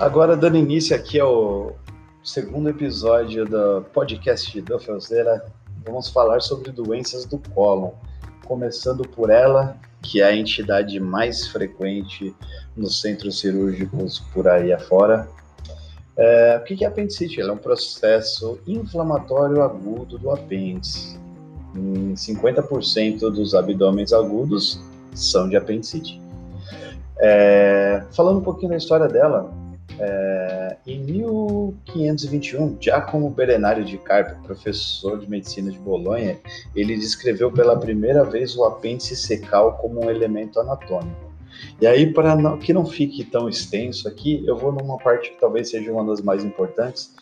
Agora, dando início aqui ao segundo episódio do podcast da Felzeira, vamos falar sobre doenças do cólon, começando por ela, que é a entidade mais frequente nos centros cirúrgicos por aí afora. É, o que é apendicite? Ela é um processo inflamatório agudo do apêndice. Em 50% dos abdômenes agudos são de apendicite. É, falando um pouquinho da história dela, é, em 1521, Giacomo Berenário de Carpe, professor de medicina de Bolonha, ele descreveu pela primeira vez o apêndice secal como um elemento anatômico. E aí, para que não fique tão extenso aqui, eu vou numa parte que talvez seja uma das mais importantes.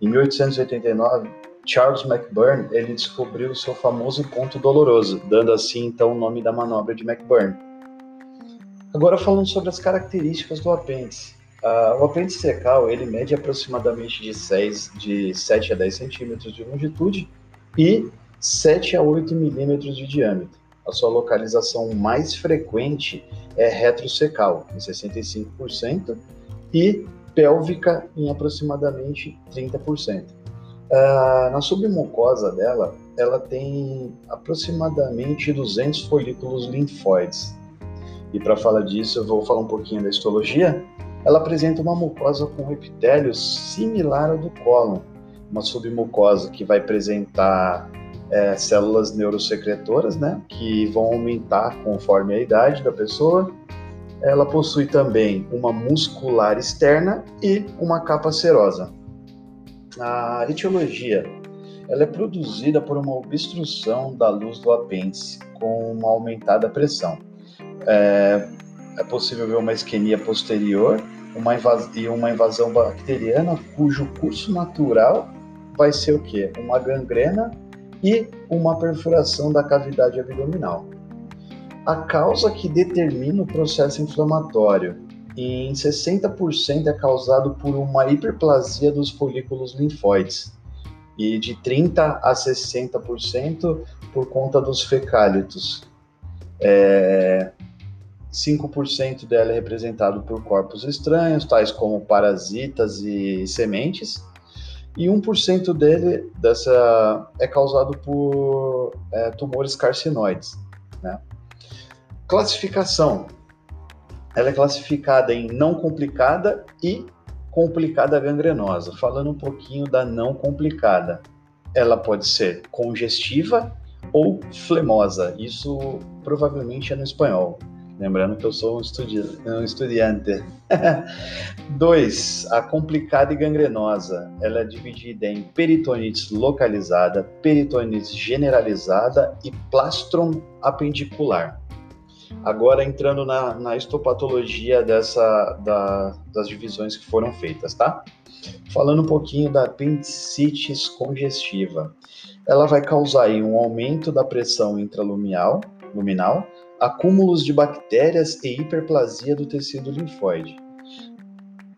Em 1889, Charles McBurn ele descobriu o seu famoso ponto doloroso, dando assim então o nome da manobra de McBurn. Agora falando sobre as características do apêndice. Uh, o apêndice secal ele mede aproximadamente de, 6, de 7 a 10 centímetros de longitude e 7 a 8 milímetros de diâmetro. A sua localização mais frequente é retrocecal, em 65%, e pélvica, em aproximadamente 30%. Uh, ah, na submucosa dela, ela tem aproximadamente 200 folículos linfóides. E para falar disso, eu vou falar um pouquinho da histologia ela apresenta uma mucosa com epitélio similar ao do cólon, uma submucosa que vai apresentar é, células neurosecretoras, né, que vão aumentar conforme a idade da pessoa. Ela possui também uma muscular externa e uma capa serosa. A etiologia ela é produzida por uma obstrução da luz do apêndice com uma aumentada pressão. É, é possível ver uma isquemia posterior uma e uma invasão bacteriana cujo curso natural vai ser o quê? Uma gangrena e uma perfuração da cavidade abdominal. A causa que determina o processo inflamatório em 60% é causado por uma hiperplasia dos folículos linfóides e de 30 a 60% por conta dos fecálitos. É, 5% dela é representado por corpos estranhos, tais como parasitas e sementes, e 1% dele dessa é causado por é, tumores carcinoides. Né? Classificação. Ela é classificada em não complicada e complicada gangrenosa. Falando um pouquinho da não complicada, ela pode ser congestiva ou flemosa. Isso provavelmente é no espanhol. Lembrando que eu sou um, estudi um estudiante. Dois, a complicada e gangrenosa. Ela é dividida em peritonite localizada, peritonite generalizada e plastron apendicular. Agora entrando na, na histopatologia dessa, da, das divisões que foram feitas, tá? Falando um pouquinho da apendicite congestiva. Ela vai causar aí um aumento da pressão intraluminal, luminal, acúmulos de bactérias e hiperplasia do tecido linfóide.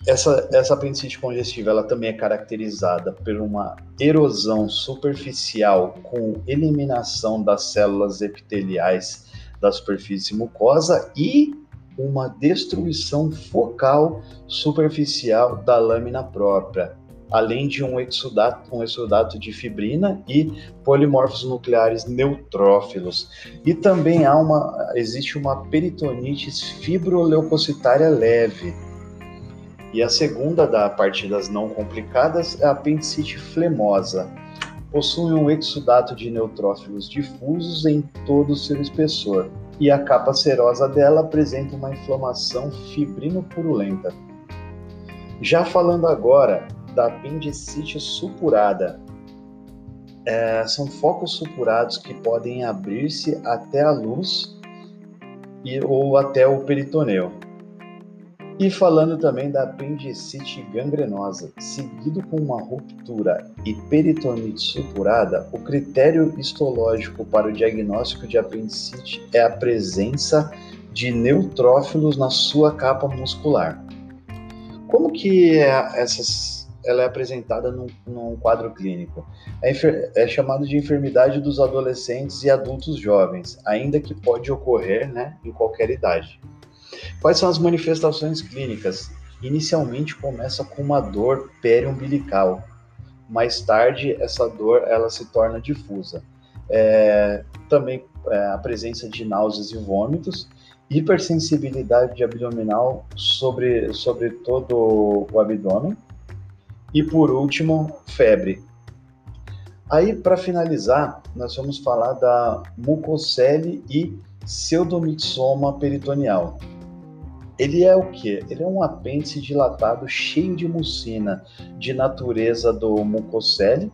Essa, essa apendicite congestiva ela também é caracterizada por uma erosão superficial com eliminação das células epiteliais da superfície mucosa e uma destruição focal superficial da lâmina própria, além de um exudato, um exudato de fibrina e polimorfos nucleares neutrófilos. E também há uma, existe uma peritonite fibroleucocitária leve. E a segunda da parte das não complicadas é a apendicite flemosa. Possui um exudato de neutrófilos difusos em todo o seu espessor, e a capa serosa dela apresenta uma inflamação fibrino-purulenta. Já falando agora da apendicite supurada. É, são focos supurados que podem abrir-se até a luz e, ou até o peritoneu. E falando também da apendicite gangrenosa, seguido com uma ruptura e peritonite supurada, o critério histológico para o diagnóstico de apendicite é a presença de neutrófilos na sua capa muscular. Como que é essas ela é apresentada num, num quadro clínico. É, é, chamado de enfermidade dos adolescentes e adultos jovens, ainda que pode ocorrer né, em qualquer idade. Quais são as manifestações clínicas? inicialmente começa com uma dor periumbilical. Mais tarde, essa dor ela se torna difusa. É, também é, a presença de náuseas e vômitos, hipersensibilidade abdominal sobre, sobre todo o abdômen e, por último, febre. Aí, para finalizar, nós vamos falar da mucocele e pseudomixoma peritoneal. Ele é o que? Ele é um apêndice dilatado cheio de mucina, de natureza do mucocele,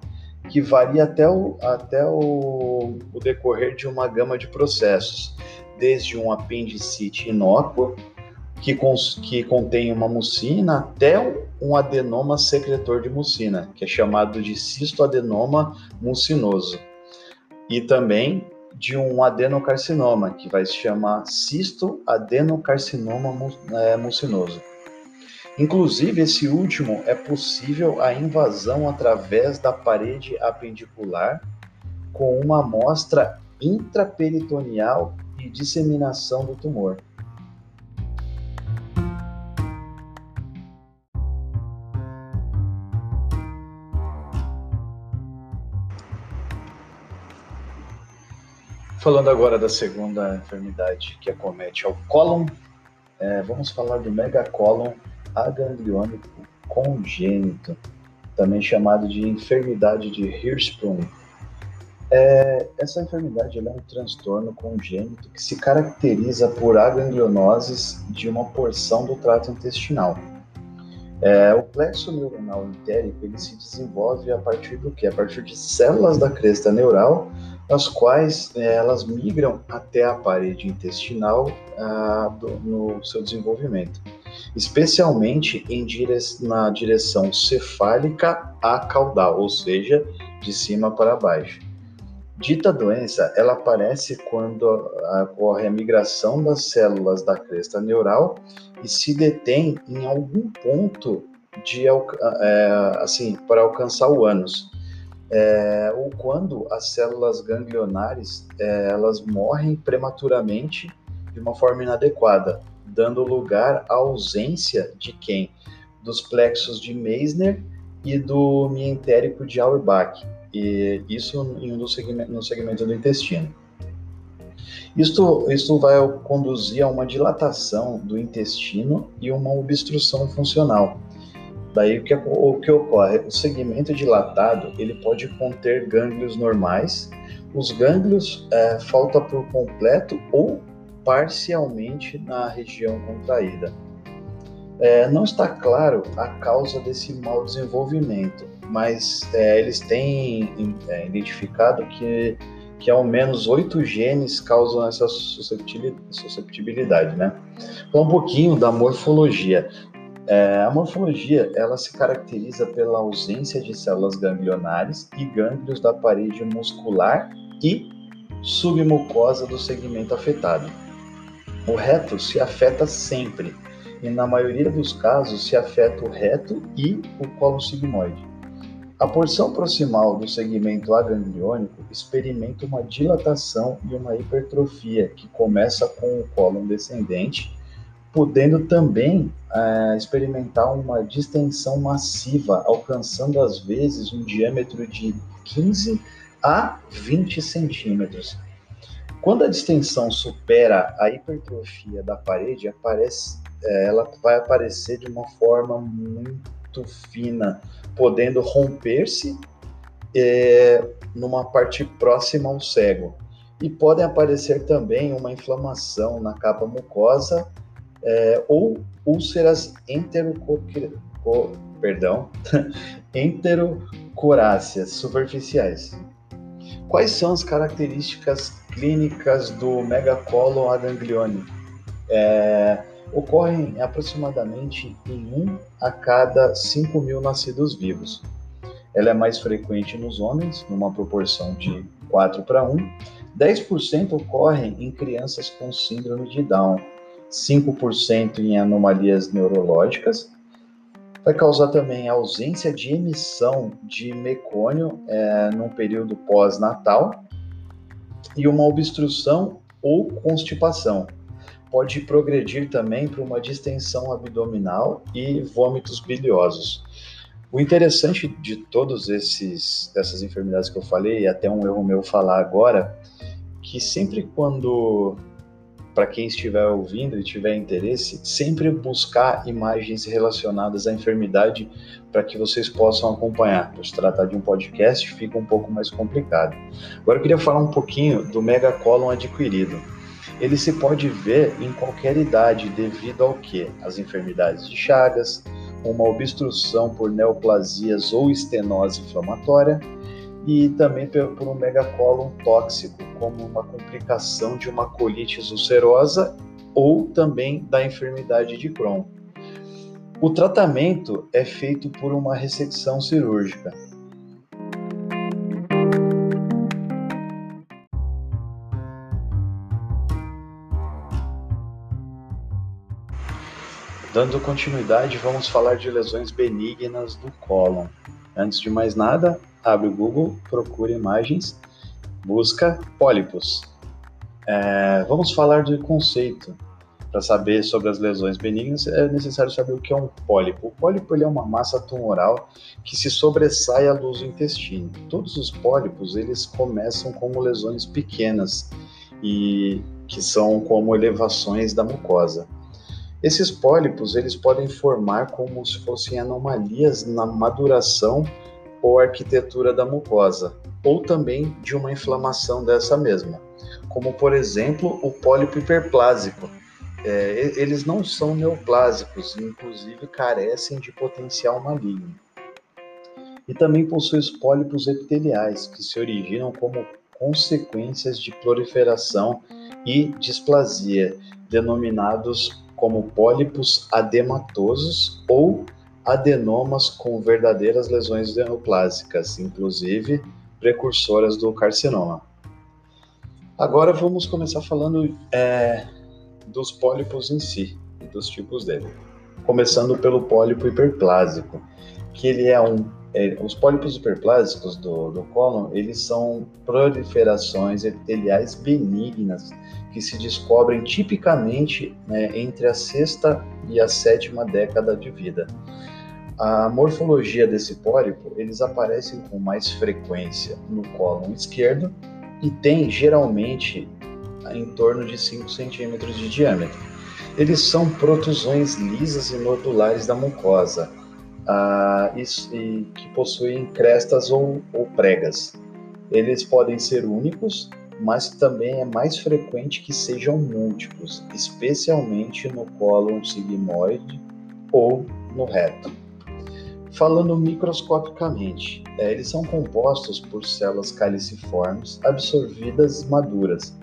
que varia até o, até o, o decorrer de uma gama de processos, desde um apendicite inócuo, que, cons, que contém uma mucina, até um adenoma secretor de mucina, que é chamado de cistoadenoma mucinoso. E também de um adenocarcinoma, que vai se chamar cistoadenocarcinoma é, mucinoso. Inclusive, esse último é possível a invasão através da parede apendicular com uma amostra intraperitoneal e disseminação do tumor. Falando agora da segunda enfermidade que acomete ao cólon, é, vamos falar do megacólon agangliônico congênito, também chamado de enfermidade de Hirschsprung. É, essa enfermidade é um transtorno congênito que se caracteriza por aganglionoses de uma porção do trato intestinal. É, o plexo neuronal entérico ele se desenvolve a partir do que? A partir de células da cresta neural as quais é, elas migram até a parede intestinal ah, do, no seu desenvolvimento, especialmente dire na direção cefálica a caudal, ou seja, de cima para baixo. Dita doença, ela aparece quando ocorre a migração das células da cresta neural e se detém em algum ponto de é, assim para alcançar o ânus é, ou quando as células ganglionares é, elas morrem prematuramente de uma forma inadequada, dando lugar à ausência de quem? Dos plexos de Meissner e do mientérico de Auerbach, e isso em um dos segmentos, no segmento do intestino. Isto, isto vai conduzir a uma dilatação do intestino e uma obstrução funcional, Daí o que, o que ocorre? O segmento dilatado ele pode conter gânglios normais. Os gânglios é, faltam por completo ou parcialmente na região contraída. É, não está claro a causa desse mau desenvolvimento, mas é, eles têm é, identificado que, que ao menos oito genes causam essa susceptibilidade, né? Então, um pouquinho da morfologia. É, a morfologia ela se caracteriza pela ausência de células ganglionares e gânglios da parede muscular e submucosa do segmento afetado. O reto se afeta sempre e, na maioria dos casos, se afeta o reto e o colo sigmoide. A porção proximal do segmento agangliônico experimenta uma dilatação e uma hipertrofia que começa com o colo descendente podendo também é, experimentar uma distensão massiva, alcançando às vezes um diâmetro de 15 a 20 centímetros. Quando a distensão supera a hipertrofia da parede, aparece, é, ela vai aparecer de uma forma muito fina, podendo romper-se é, numa parte próxima ao cego. E podem aparecer também uma inflamação na capa mucosa é, ou úlceras perdão, enterocoráceas superficiais. Quais são as características clínicas do megacolon aganglione? É, ocorrem aproximadamente em 1 a cada 5 mil nascidos vivos. Ela é mais frequente nos homens, numa proporção de 4 para 1. 10% ocorrem em crianças com síndrome de Down, 5% em anomalias neurológicas. Vai causar também ausência de emissão de mecônio é, num período pós-natal e uma obstrução ou constipação. pode progredir também para uma distensão abdominal e vômitos biliosos. O interessante de todos esses essas enfermidades que eu falei, e até um erro meu falar agora, que sempre quando para quem estiver ouvindo e tiver interesse, sempre buscar imagens relacionadas à enfermidade para que vocês possam acompanhar. Por se tratar de um podcast, fica um pouco mais complicado. Agora eu queria falar um pouquinho do megacólon adquirido. Ele se pode ver em qualquer idade devido ao que? As enfermidades de Chagas, uma obstrução por neoplasias ou estenose inflamatória, e também por um megacólon tóxico, como uma complicação de uma colite ulcerosa ou também da enfermidade de Crohn. O tratamento é feito por uma ressecção cirúrgica. Dando continuidade, vamos falar de lesões benignas do cólon. Antes de mais nada, abre o Google, procura imagens, busca pólipos. É, vamos falar de conceito. Para saber sobre as lesões benignas, é necessário saber o que é um pólipo. O pólipo é uma massa tumoral que se sobressai à luz do intestino. Todos os pólipos eles começam como lesões pequenas e que são como elevações da mucosa. Esses pólipos eles podem formar como se fossem anomalias na maduração ou arquitetura da mucosa, ou também de uma inflamação dessa mesma, como por exemplo o pólipo hiperplásico. É, eles não são neoplásicos, inclusive carecem de potencial maligno. E também possui os pólipos epiteliais, que se originam como consequências de proliferação e displasia, denominados como pólipos adematosos ou adenomas com verdadeiras lesões neoplásicas, inclusive precursoras do carcinoma. Agora vamos começar falando é, dos pólipos em si e dos tipos dele. Começando pelo pólipo hiperplásico, que ele é um é, os pólipos hiperplásicos do, do cólon, eles são proliferações epiteliais benignas que se descobrem tipicamente né, entre a sexta e a sétima década de vida. A morfologia desse pólipo, eles aparecem com mais frequência no cólon esquerdo e tem geralmente em torno de 5 centímetros de diâmetro. Eles são protusões lisas e nodulares da mucosa, ah, e, que possuem crestas ou, ou pregas. Eles podem ser únicos, mas também é mais frequente que sejam múltiplos, especialmente no cólon sigmoide ou no reto. Falando microscopicamente, é, eles são compostos por células caliciformes absorvidas maduras.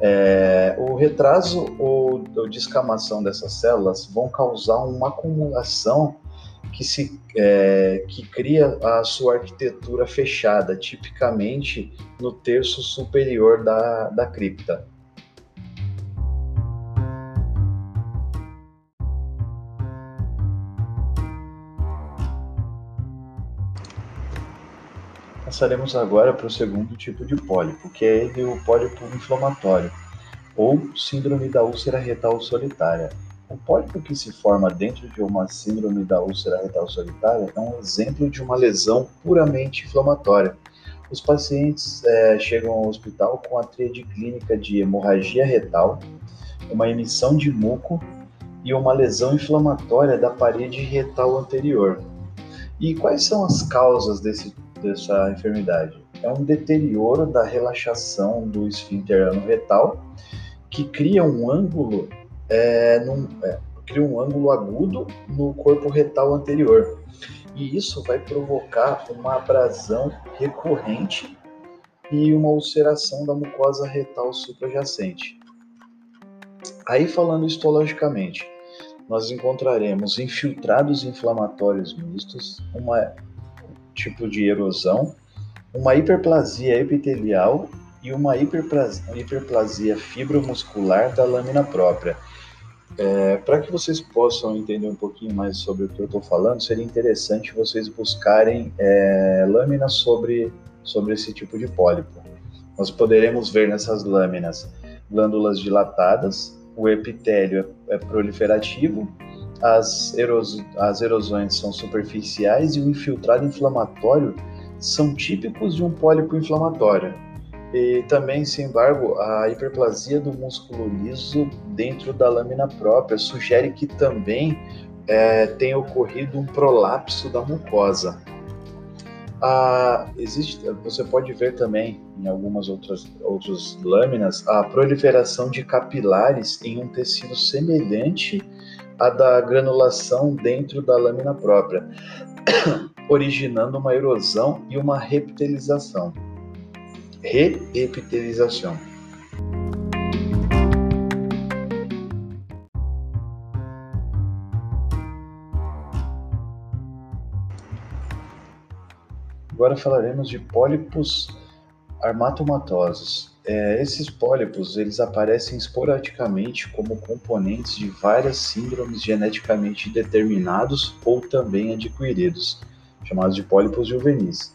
É, o retraso ou, ou descamação dessas células vão causar uma acumulação que, se, é, que cria a sua arquitetura fechada, tipicamente no terço superior da, da cripta. Passaremos agora para o segundo tipo de pólipo, que é ele, o pólipo inflamatório, ou síndrome da úlcera retal solitária. O pólipo que se forma dentro de uma síndrome da úlcera retal solitária é um exemplo de uma lesão puramente inflamatória. Os pacientes é, chegam ao hospital com a tríade clínica de hemorragia retal, uma emissão de muco e uma lesão inflamatória da parede retal anterior. E quais são as causas desse dessa enfermidade? É um deterioro da relaxação do esfíncter anorretal que cria um ângulo é, num, é, cria um ângulo agudo no corpo retal anterior. E isso vai provocar uma abrasão recorrente e uma ulceração da mucosa retal suprajacente. Aí falando histologicamente, nós encontraremos infiltrados inflamatórios mistos, uma tipo de erosão, uma hiperplasia epitelial e uma hiperplasia, hiperplasia fibromuscular da lâmina própria. É, Para que vocês possam entender um pouquinho mais sobre o que eu estou falando, seria interessante vocês buscarem é, lâminas sobre, sobre esse tipo de pólipo. Nós poderemos ver nessas lâminas glândulas dilatadas, o epitélio é proliferativo, as, eros as erosões são superficiais e o infiltrado inflamatório são típicos de um pólipo inflamatório. E também, sem embargo, a hiperplasia do músculo liso dentro da lâmina própria sugere que também é, tenha ocorrido um prolapso da mucosa. Ah, existe, você pode ver também em algumas outras, outras lâminas a proliferação de capilares em um tecido semelhante à da granulação dentro da lâmina própria, originando uma erosão e uma reptilização. Reepitelização. Agora falaremos de pólipos armatomatosos. É, esses pólipos eles aparecem esporadicamente como componentes de várias síndromes geneticamente determinados ou também adquiridos, chamados de pólipos juvenis.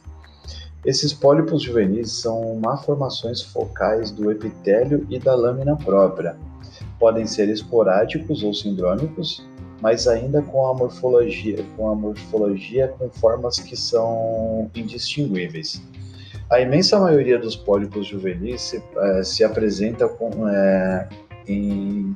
Esses pólipos juvenis são malformações focais do epitélio e da lâmina própria. Podem ser esporádicos ou sindrômicos, mas ainda com a morfologia, com a morfologia com formas que são indistinguíveis. A imensa maioria dos pólipos juvenis se, é, se apresenta com, é, em,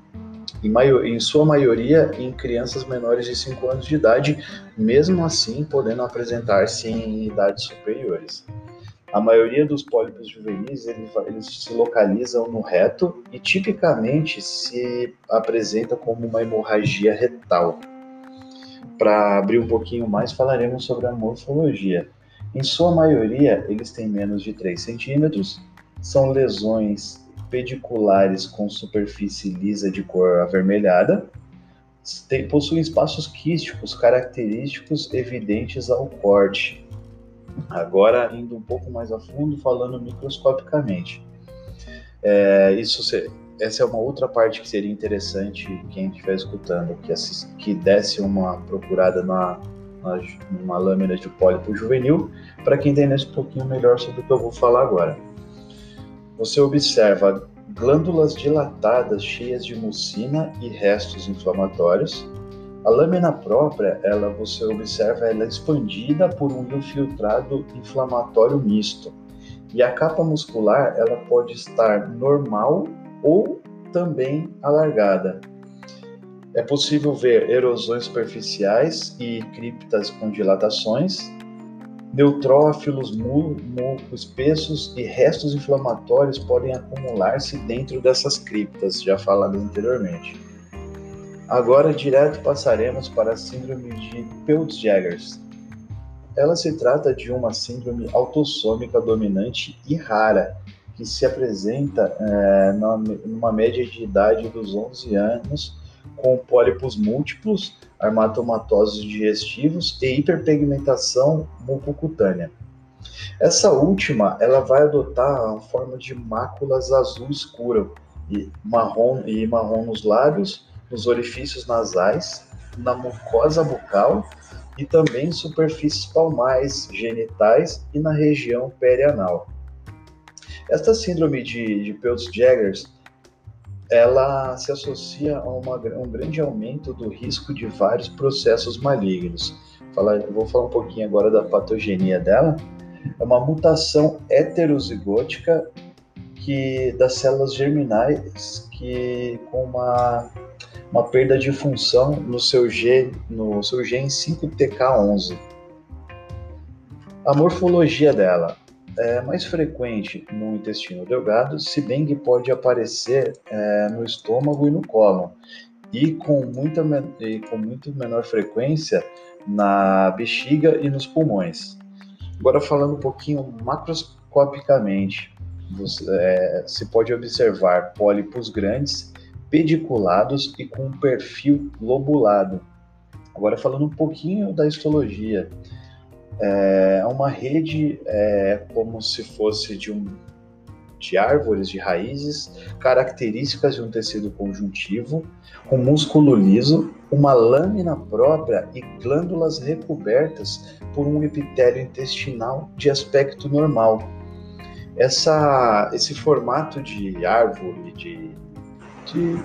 em, em, sua maioria em crianças menores de 5 anos de idade, mesmo assim podendo apresentar-se em idades superiores. A maioria dos pólipos juvenis eles, eles, se localizam no reto e tipicamente se apresenta como uma hemorragia retal. Para abrir um pouquinho mais, falaremos sobre a morfologia. Em sua maioria, eles têm menos de 3 centímetros, são lesões pediculares com superfície lisa de cor avermelhada, tem, possuem espaços quísticos característicos evidentes ao corte, Agora, indo um pouco mais a fundo, falando microscopicamente. É, isso essa é uma outra parte que seria interessante quem estiver escutando, que, assist, que desse uma procurada na, na, numa lâmina de pólipo juvenil, para quem entendesse um pouquinho melhor sobre o que eu vou falar agora. Você observa glândulas dilatadas cheias de mucina e restos inflamatórios, a lâmina própria, ela você observa, ela é expandida por um infiltrado inflamatório misto. E a capa muscular, ela pode estar normal ou também alargada. É possível ver erosões superficiais e criptas com dilatações, neutrófilos muco espessos e restos inflamatórios podem acumular-se dentro dessas criptas, já faladas anteriormente. Agora, direto passaremos para a síndrome de Peutz-Jeghers. Ela se trata de uma síndrome autossômica dominante e rara, que se apresenta é, numa média de idade dos 11 anos, com pólipos múltiplos, armatomatosos digestivos e hiperpigmentação mucocutânea. Essa última, ela vai adotar a forma de máculas azul escuro e marrom, e marrom nos lábios, nos orifícios nasais, na mucosa bucal e também superfícies palmais, genitais e na região perianal. Esta síndrome de, de Peutz-Jeghers ela se associa a uma, um grande aumento do risco de vários processos malignos. Falar, vou falar um pouquinho agora da patogenia dela. É uma mutação heterozigótica que das células germinais que com uma uma perda de função no seu no seu gene 5TK11. A morfologia dela é mais frequente no intestino delgado, se bem que pode aparecer é, no estômago e no cólon, e com, muita, e com muito menor frequência na bexiga e nos pulmões. Agora falando um pouquinho macroscopicamente, você, é, se pode observar pólipos grandes pediculados e com um perfil lobulado. Agora falando um pouquinho da histologia, é uma rede é, como se fosse de, um, de árvores de raízes, características de um tecido conjuntivo, com músculo liso, uma lâmina própria e glândulas recobertas por um epitélio intestinal de aspecto normal. Essa, esse formato de árvore, de de,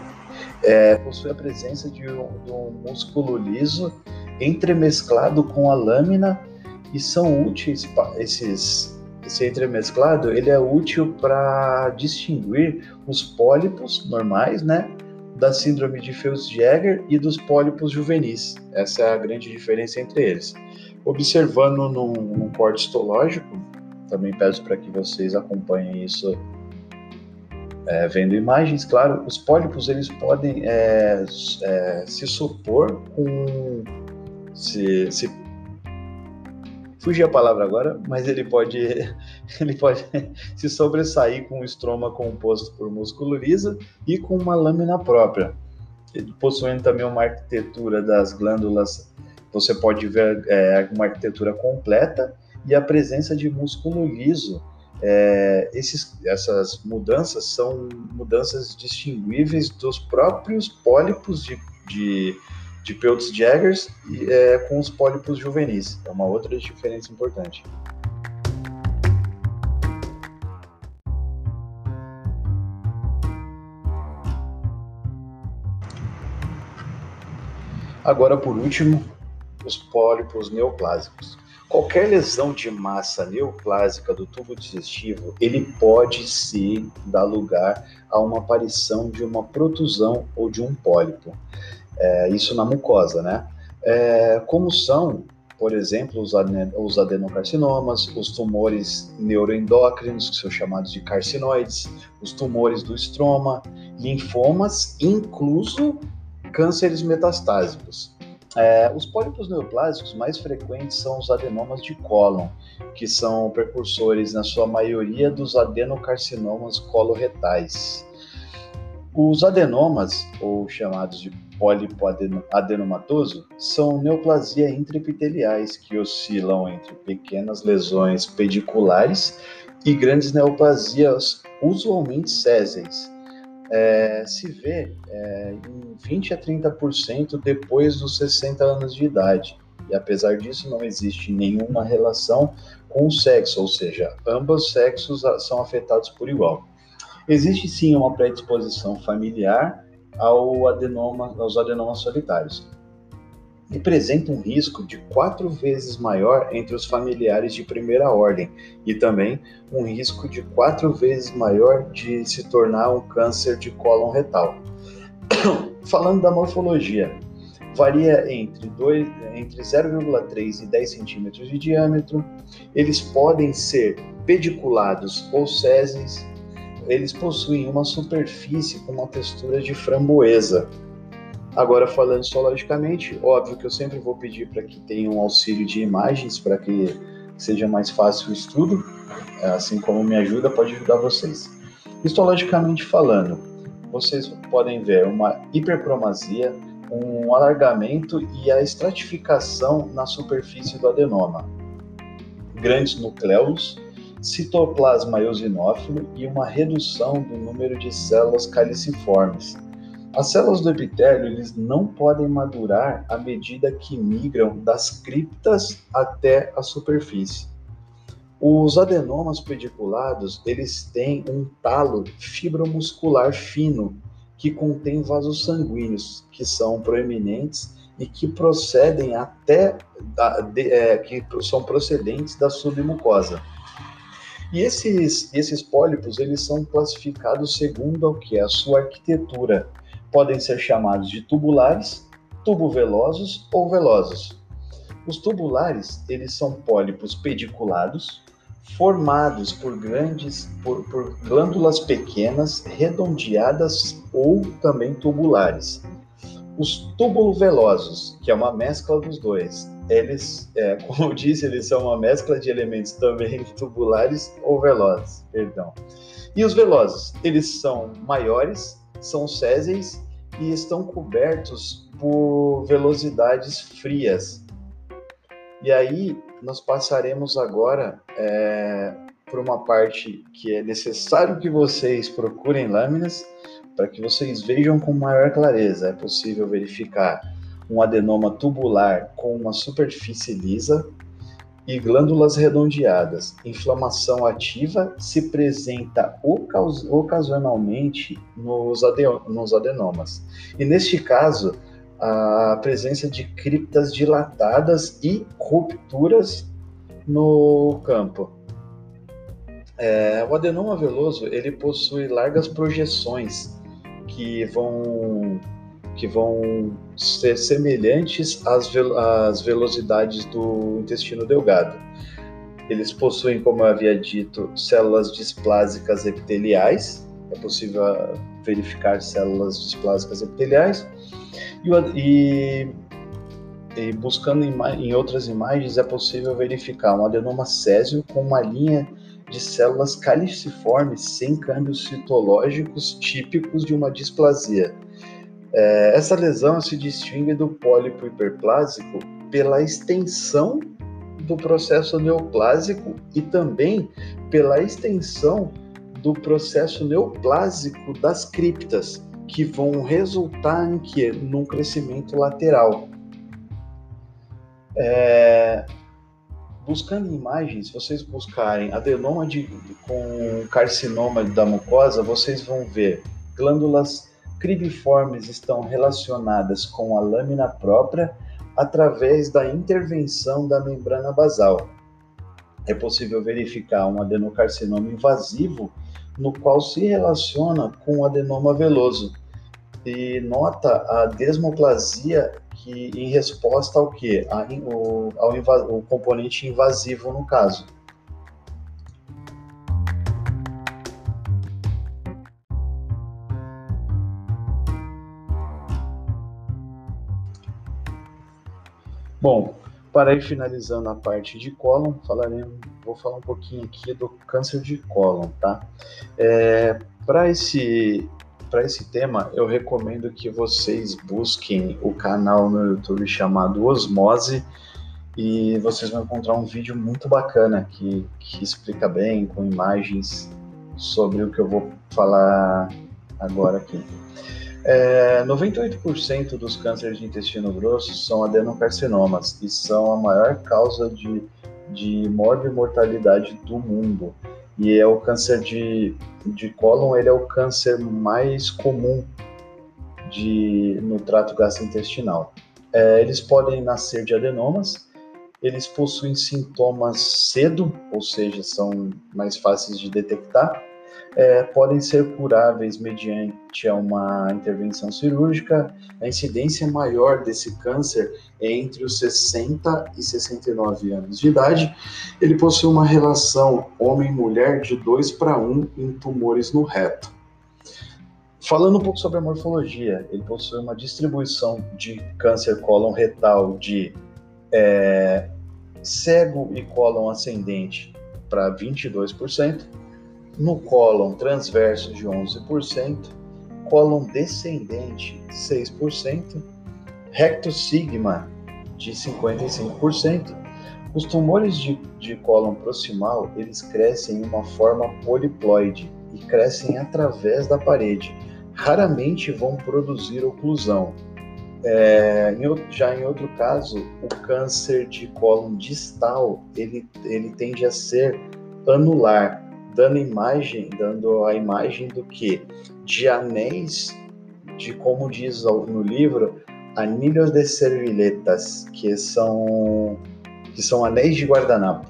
é, possui a presença de um, de um músculo liso entremesclado com a lâmina e são úteis esses esse entremesclado ele é útil para distinguir os pólipos normais, né, da síndrome de Fels-Jäger e dos pólipos juvenis. Essa é a grande diferença entre eles. Observando num, corte histológico, também peço para que vocês acompanhem isso é, vendo imagens, claro, os pólipos eles podem é, é, se supor com se, se fugir a palavra agora, mas ele pode ele pode se sobressair com um estroma composto por músculo lisa e com uma lâmina própria. Possuindo também uma arquitetura das glândulas, você pode ver é, uma arquitetura completa e a presença de músculo liso é, esses, essas mudanças são mudanças distinguíveis dos próprios pólipos de, de, de Peltz Jaggers é, com os pólipos juvenis. É uma outra diferença importante. Agora, por último, os pólipos neoplásicos. Qualquer lesão de massa neoplásica do tubo digestivo, ele pode sim dar lugar a uma aparição de uma protusão ou de um pólipo. É, isso na mucosa, né? É, como são, por exemplo, os, os adenocarcinomas, os tumores neuroendócrinos, que são chamados de carcinoides, os tumores do estroma, linfomas, incluso cânceres metastásicos. É, os pólipos neoplásicos mais frequentes são os adenomas de cólon, que são precursores, na sua maioria, dos adenocarcinomas coloretais. Os adenomas, ou chamados de pólipo adenomatoso, são neoplasia intraepiteliais que oscilam entre pequenas lesões pediculares e grandes neoplasias, usualmente céseis é, se vê é, em 20 a 30% depois dos 60 anos de idade. E apesar disso, não existe nenhuma relação com o sexo, ou seja, ambos sexos são afetados por igual. Existe sim uma predisposição familiar ao adenoma, aos adenomas solitários representa um risco de quatro vezes maior entre os familiares de primeira ordem e também um risco de quatro vezes maior de se tornar um câncer de cólon retal. Falando da morfologia, varia entre, entre 0,3 e 10 centímetros de diâmetro. Eles podem ser pediculados ou séseis. Eles possuem uma superfície com uma textura de framboesa, Agora, falando histologicamente, óbvio que eu sempre vou pedir para que tenha um auxílio de imagens para que seja mais fácil o estudo, é, assim como me ajuda, pode ajudar vocês. Histologicamente falando, vocês podem ver uma hipercromasia, um alargamento e a estratificação na superfície do adenoma, grandes nucleolos, citoplasma eosinófilo e uma redução do número de células caliciformes as células do epitélio eles não podem madurar à medida que migram das criptas até a superfície. Os adenomas pediculados eles têm um talo fibromuscular fino que contém vasos sanguíneos que são proeminentes e que procedem até da, de, é, que são procedentes da submucosa. E esses, esses pólipos eles são classificados segundo o que é a sua arquitetura podem ser chamados de tubulares, tubovelosos ou velosos. Os tubulares, eles são pólipos pediculados, formados por grandes por, por glândulas pequenas, redondeadas ou também tubulares. Os tubulovelosos, que é uma mescla dos dois, eles, é, como eu disse, eles são uma mescla de elementos também tubulares ou velozes, perdão. E os velozes, eles são maiores, são séseis e estão cobertos por velocidades frias. E aí nós passaremos agora é, por uma parte que é necessário que vocês procurem lâminas para que vocês vejam com maior clareza. É possível verificar um adenoma tubular com uma superfície lisa, e glândulas redondeadas. Inflamação ativa se apresenta ocasionalmente nos, nos adenomas. E neste caso, a presença de criptas dilatadas e rupturas no campo. É, o adenoma veloso ele possui largas projeções que vão que vão ser semelhantes às, às velocidades do intestino delgado. Eles possuem, como eu havia dito, células displásicas epiteliais, é possível verificar células displásicas epiteliais, e, e, e buscando em, em outras imagens é possível verificar um adenoma césio com uma linha de células caliciformes sem câmbios citológicos típicos de uma displasia. É, essa lesão se distingue do pólipo hiperplásico pela extensão do processo neoplásico e também pela extensão do processo neoplásico das criptas, que vão resultar em que? Num crescimento lateral. É, buscando imagens, vocês buscarem adenoma de, com carcinoma da mucosa, vocês vão ver glândulas cribiformes estão relacionadas com a lâmina própria através da intervenção da membrana basal. É possível verificar um adenocarcinoma invasivo no qual se relaciona com o adenoma veloso e nota a desmoplasia que em resposta ao que? Ao, ao, ao componente invasivo no caso. Bom, para ir finalizando a parte de cólon, falaremos, vou falar um pouquinho aqui do câncer de cólon, tá? É, para esse para esse tema, eu recomendo que vocês busquem o canal no YouTube chamado Osmose e vocês vão encontrar um vídeo muito bacana que, que explica bem, com imagens, sobre o que eu vou falar agora aqui. É, 98% dos cânceres de intestino grosso são adenocarcinomas e são a maior causa de, de morte e mortalidade do mundo. E é o câncer de, de cólon, ele é o câncer mais comum de, no trato gastrointestinal. É, eles podem nascer de adenomas, eles possuem sintomas cedo, ou seja, são mais fáceis de detectar, é, podem ser curáveis mediante uma intervenção cirúrgica. A incidência maior desse câncer é entre os 60 e 69 anos de idade. Ele possui uma relação homem-mulher de 2 para 1 em tumores no reto. Falando um pouco sobre a morfologia, ele possui uma distribuição de câncer cólon retal de é, cego e cólon ascendente para 22%, no cólon transverso de 11%, cólon descendente 6%, recto sigma de 55%. Os tumores de, de cólon proximal, eles crescem em uma forma poliploide e crescem através da parede. Raramente vão produzir oclusão. É, em, já em outro caso, o câncer de cólon distal, ele, ele tende a ser anular, dando imagem, dando a imagem do que de anéis, de como diz no livro, anilhos de servilhetas, que são que são anéis de guardanapo.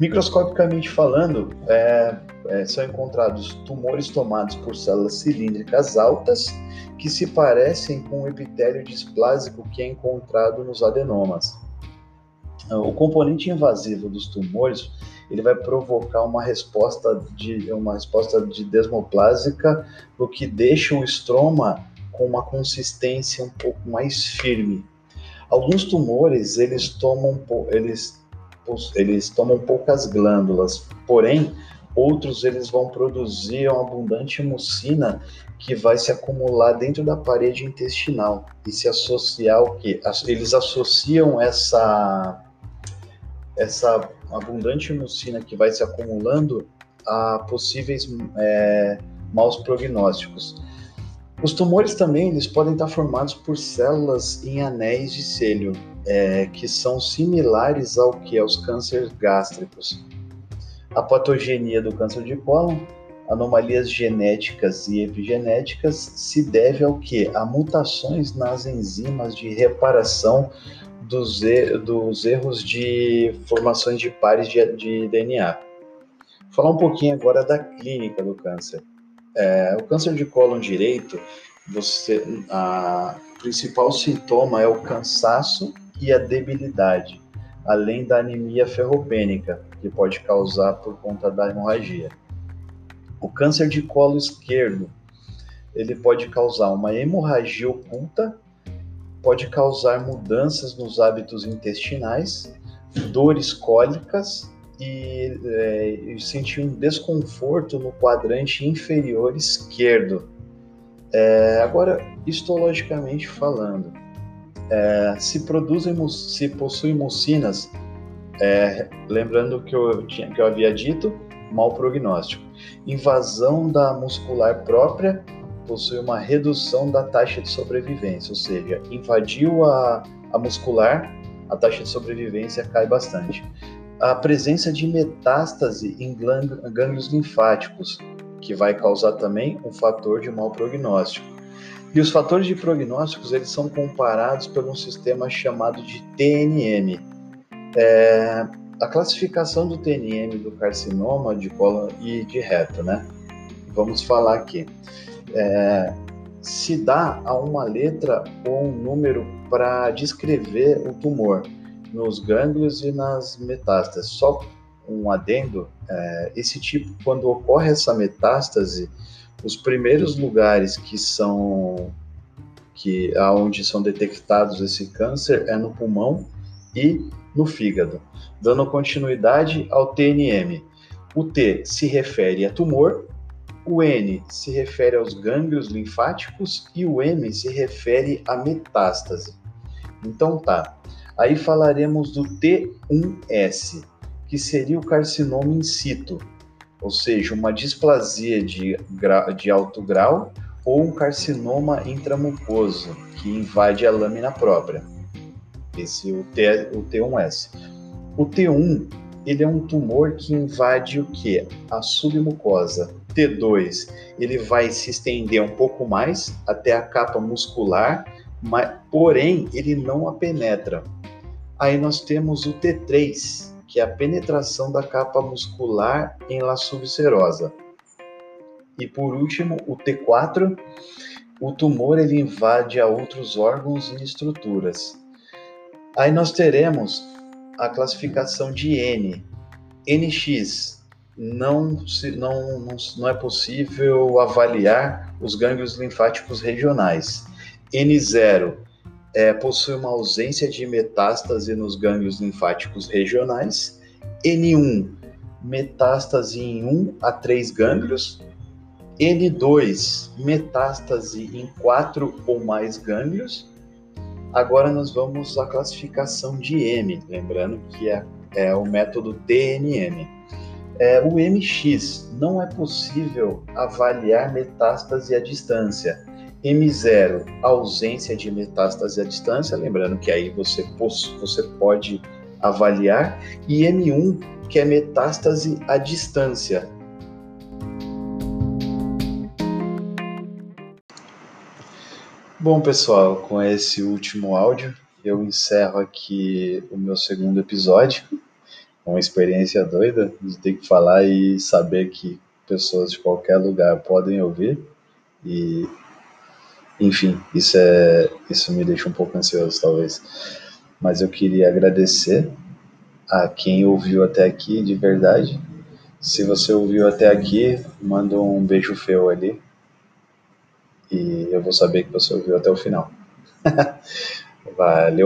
Microscopicamente falando, é, é, são encontrados tumores tomados por células cilíndricas altas que se parecem com o epitélio displásico que é encontrado nos adenomas. O componente invasivo dos tumores ele vai provocar uma resposta de uma resposta de desmoplásica, o que deixa o estroma com uma consistência um pouco mais firme. Alguns tumores eles tomam eles eles tomam poucas glândulas, porém outros eles vão produzir uma abundante mucina que vai se acumular dentro da parede intestinal e se associar o que eles associam essa essa abundante mucina que vai se acumulando a possíveis é, maus prognósticos. Os tumores também eles podem estar formados por células em anéis de célio é, que são similares ao que é os cânceres gástricos. A patogenia do câncer de cólon, anomalias genéticas e epigenéticas, se deve ao que? A mutações nas enzimas de reparação dos, er dos erros de formações de pares de, de DNA. Vou falar um pouquinho agora da clínica do câncer. É, o câncer de cólon direito, você, a principal sintoma é o cansaço e a debilidade, além da anemia ferropênica, que pode causar por conta da hemorragia. O câncer de colo esquerdo, ele pode causar uma hemorragia oculta, pode causar mudanças nos hábitos intestinais, dores cólicas e, é, sentir um desconforto no quadrante inferior esquerdo. É, agora, histologicamente falando, é, se produzem, se possuem mucinas, lembrando que eu, tinha, que eu havia dito, mau prognóstico. Invasão da muscular própria possui uma redução da taxa de sobrevivência, ou seja, invadiu a, a muscular, a taxa de sobrevivência cai bastante. A presença de metástase em gânglios linfáticos, que vai causar também um fator de mau prognóstico. E os fatores de prognósticos eles são comparados por um sistema chamado de TNM. É, a classificação do TNM do carcinoma de colo e de reto, né? Vamos falar aqui. É, se dá a uma letra ou um número para descrever o tumor nos gânglios e nas metástases. Só um adendo, é, esse tipo, quando ocorre essa metástase, os primeiros lugares que são que aonde são detectados esse câncer é no pulmão e no fígado. Dando continuidade ao TNM. O T se refere a tumor, o N se refere aos gânglios linfáticos e o M se refere à metástase. Então tá. Aí falaremos do T1S, que seria o carcinoma in situ, ou seja, uma displasia de, de alto grau ou um carcinoma intramucoso que invade a lâmina própria. Esse é o, T, o T1S. O T1 ele é um tumor que invade o que? A submucosa. T2 ele vai se estender um pouco mais até a capa muscular, mas, porém ele não a penetra. Aí nós temos o T3, que é a penetração da capa muscular em la subserosa. E por último, o T4, o tumor ele invade a outros órgãos e estruturas. Aí nós teremos a classificação de N. NX não, não, não, não é possível avaliar os gânglios linfáticos regionais. N0 é, possui uma ausência de metástase nos gânglios linfáticos regionais. N1, metástase em 1 a 3 gânglios. N2, metástase em 4 ou mais gânglios. Agora nós vamos à classificação de M, lembrando que é, é o método TNM. É, o MX não é possível avaliar metástase à distância M0, ausência de metástase à distância, lembrando que aí você, você pode avaliar, e M1, que é metástase à distância. Bom, pessoal, com esse último áudio, eu encerro aqui o meu segundo episódio. Uma experiência doida de ter que falar e saber que pessoas de qualquer lugar podem ouvir. E enfim, isso é isso me deixa um pouco ansioso talvez. Mas eu queria agradecer a quem ouviu até aqui de verdade. Se você ouviu até aqui, manda um beijo feio ali. E eu vou saber que você ouviu até o final. Valeu.